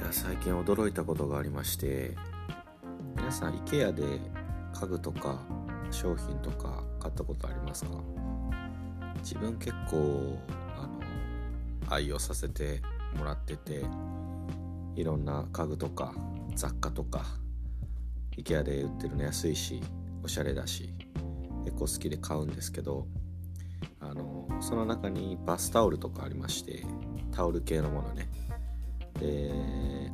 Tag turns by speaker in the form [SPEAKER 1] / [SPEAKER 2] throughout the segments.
[SPEAKER 1] や最近驚いたことがありまして皆さん IKEA で家具とか商品とか買ったことありますか？自分結構あの愛用させてもらってていろんな家具とか雑貨とか IKEA で売ってるの安いしおしゃれだし結構好きで買うんですけどあのその中にバスタオルとかありましてタオル系のものね。で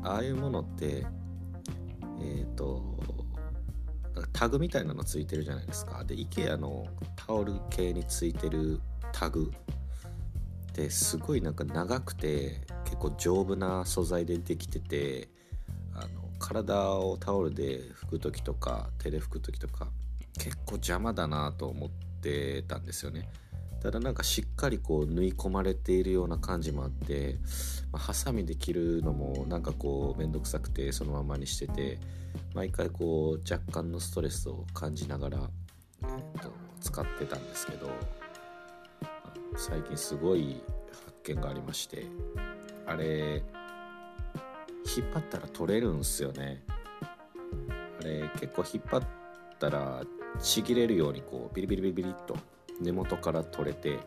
[SPEAKER 1] ああいうものってえっ、ー、とタグみたいなのついてるじゃないですかで IKEA のタオル系についてるタグってすごいなんか長くて結構丈夫な素材でできててあの体をタオルで拭く時とか手で拭く時とか結構邪魔だなと思ってたんですよね。ただなんかしっかりこう縫い込まれているような感じもあって、まあ、ハサミで切るのもなんかこう面倒くさくてそのままにしてて毎回こう若干のストレスを感じながら、えー、と使ってたんですけど最近すごい発見がありましてあれ引っ張ったら取れるんすよね。あれ結構引っ張ったらちぎれるようにこうビリビリビリビリっと根元から取れて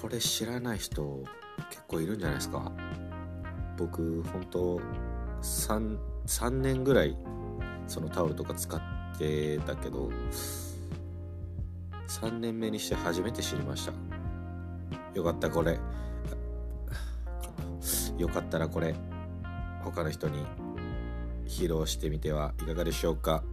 [SPEAKER 1] これ知らない人結構いるんじゃないですか。僕本当 3, 3年ぐらいそのタオルとか使ってたけど3年目にして初めて知りました。よかったこれ。よかったらこれ他の人に披露してみてはいかがでしょうか。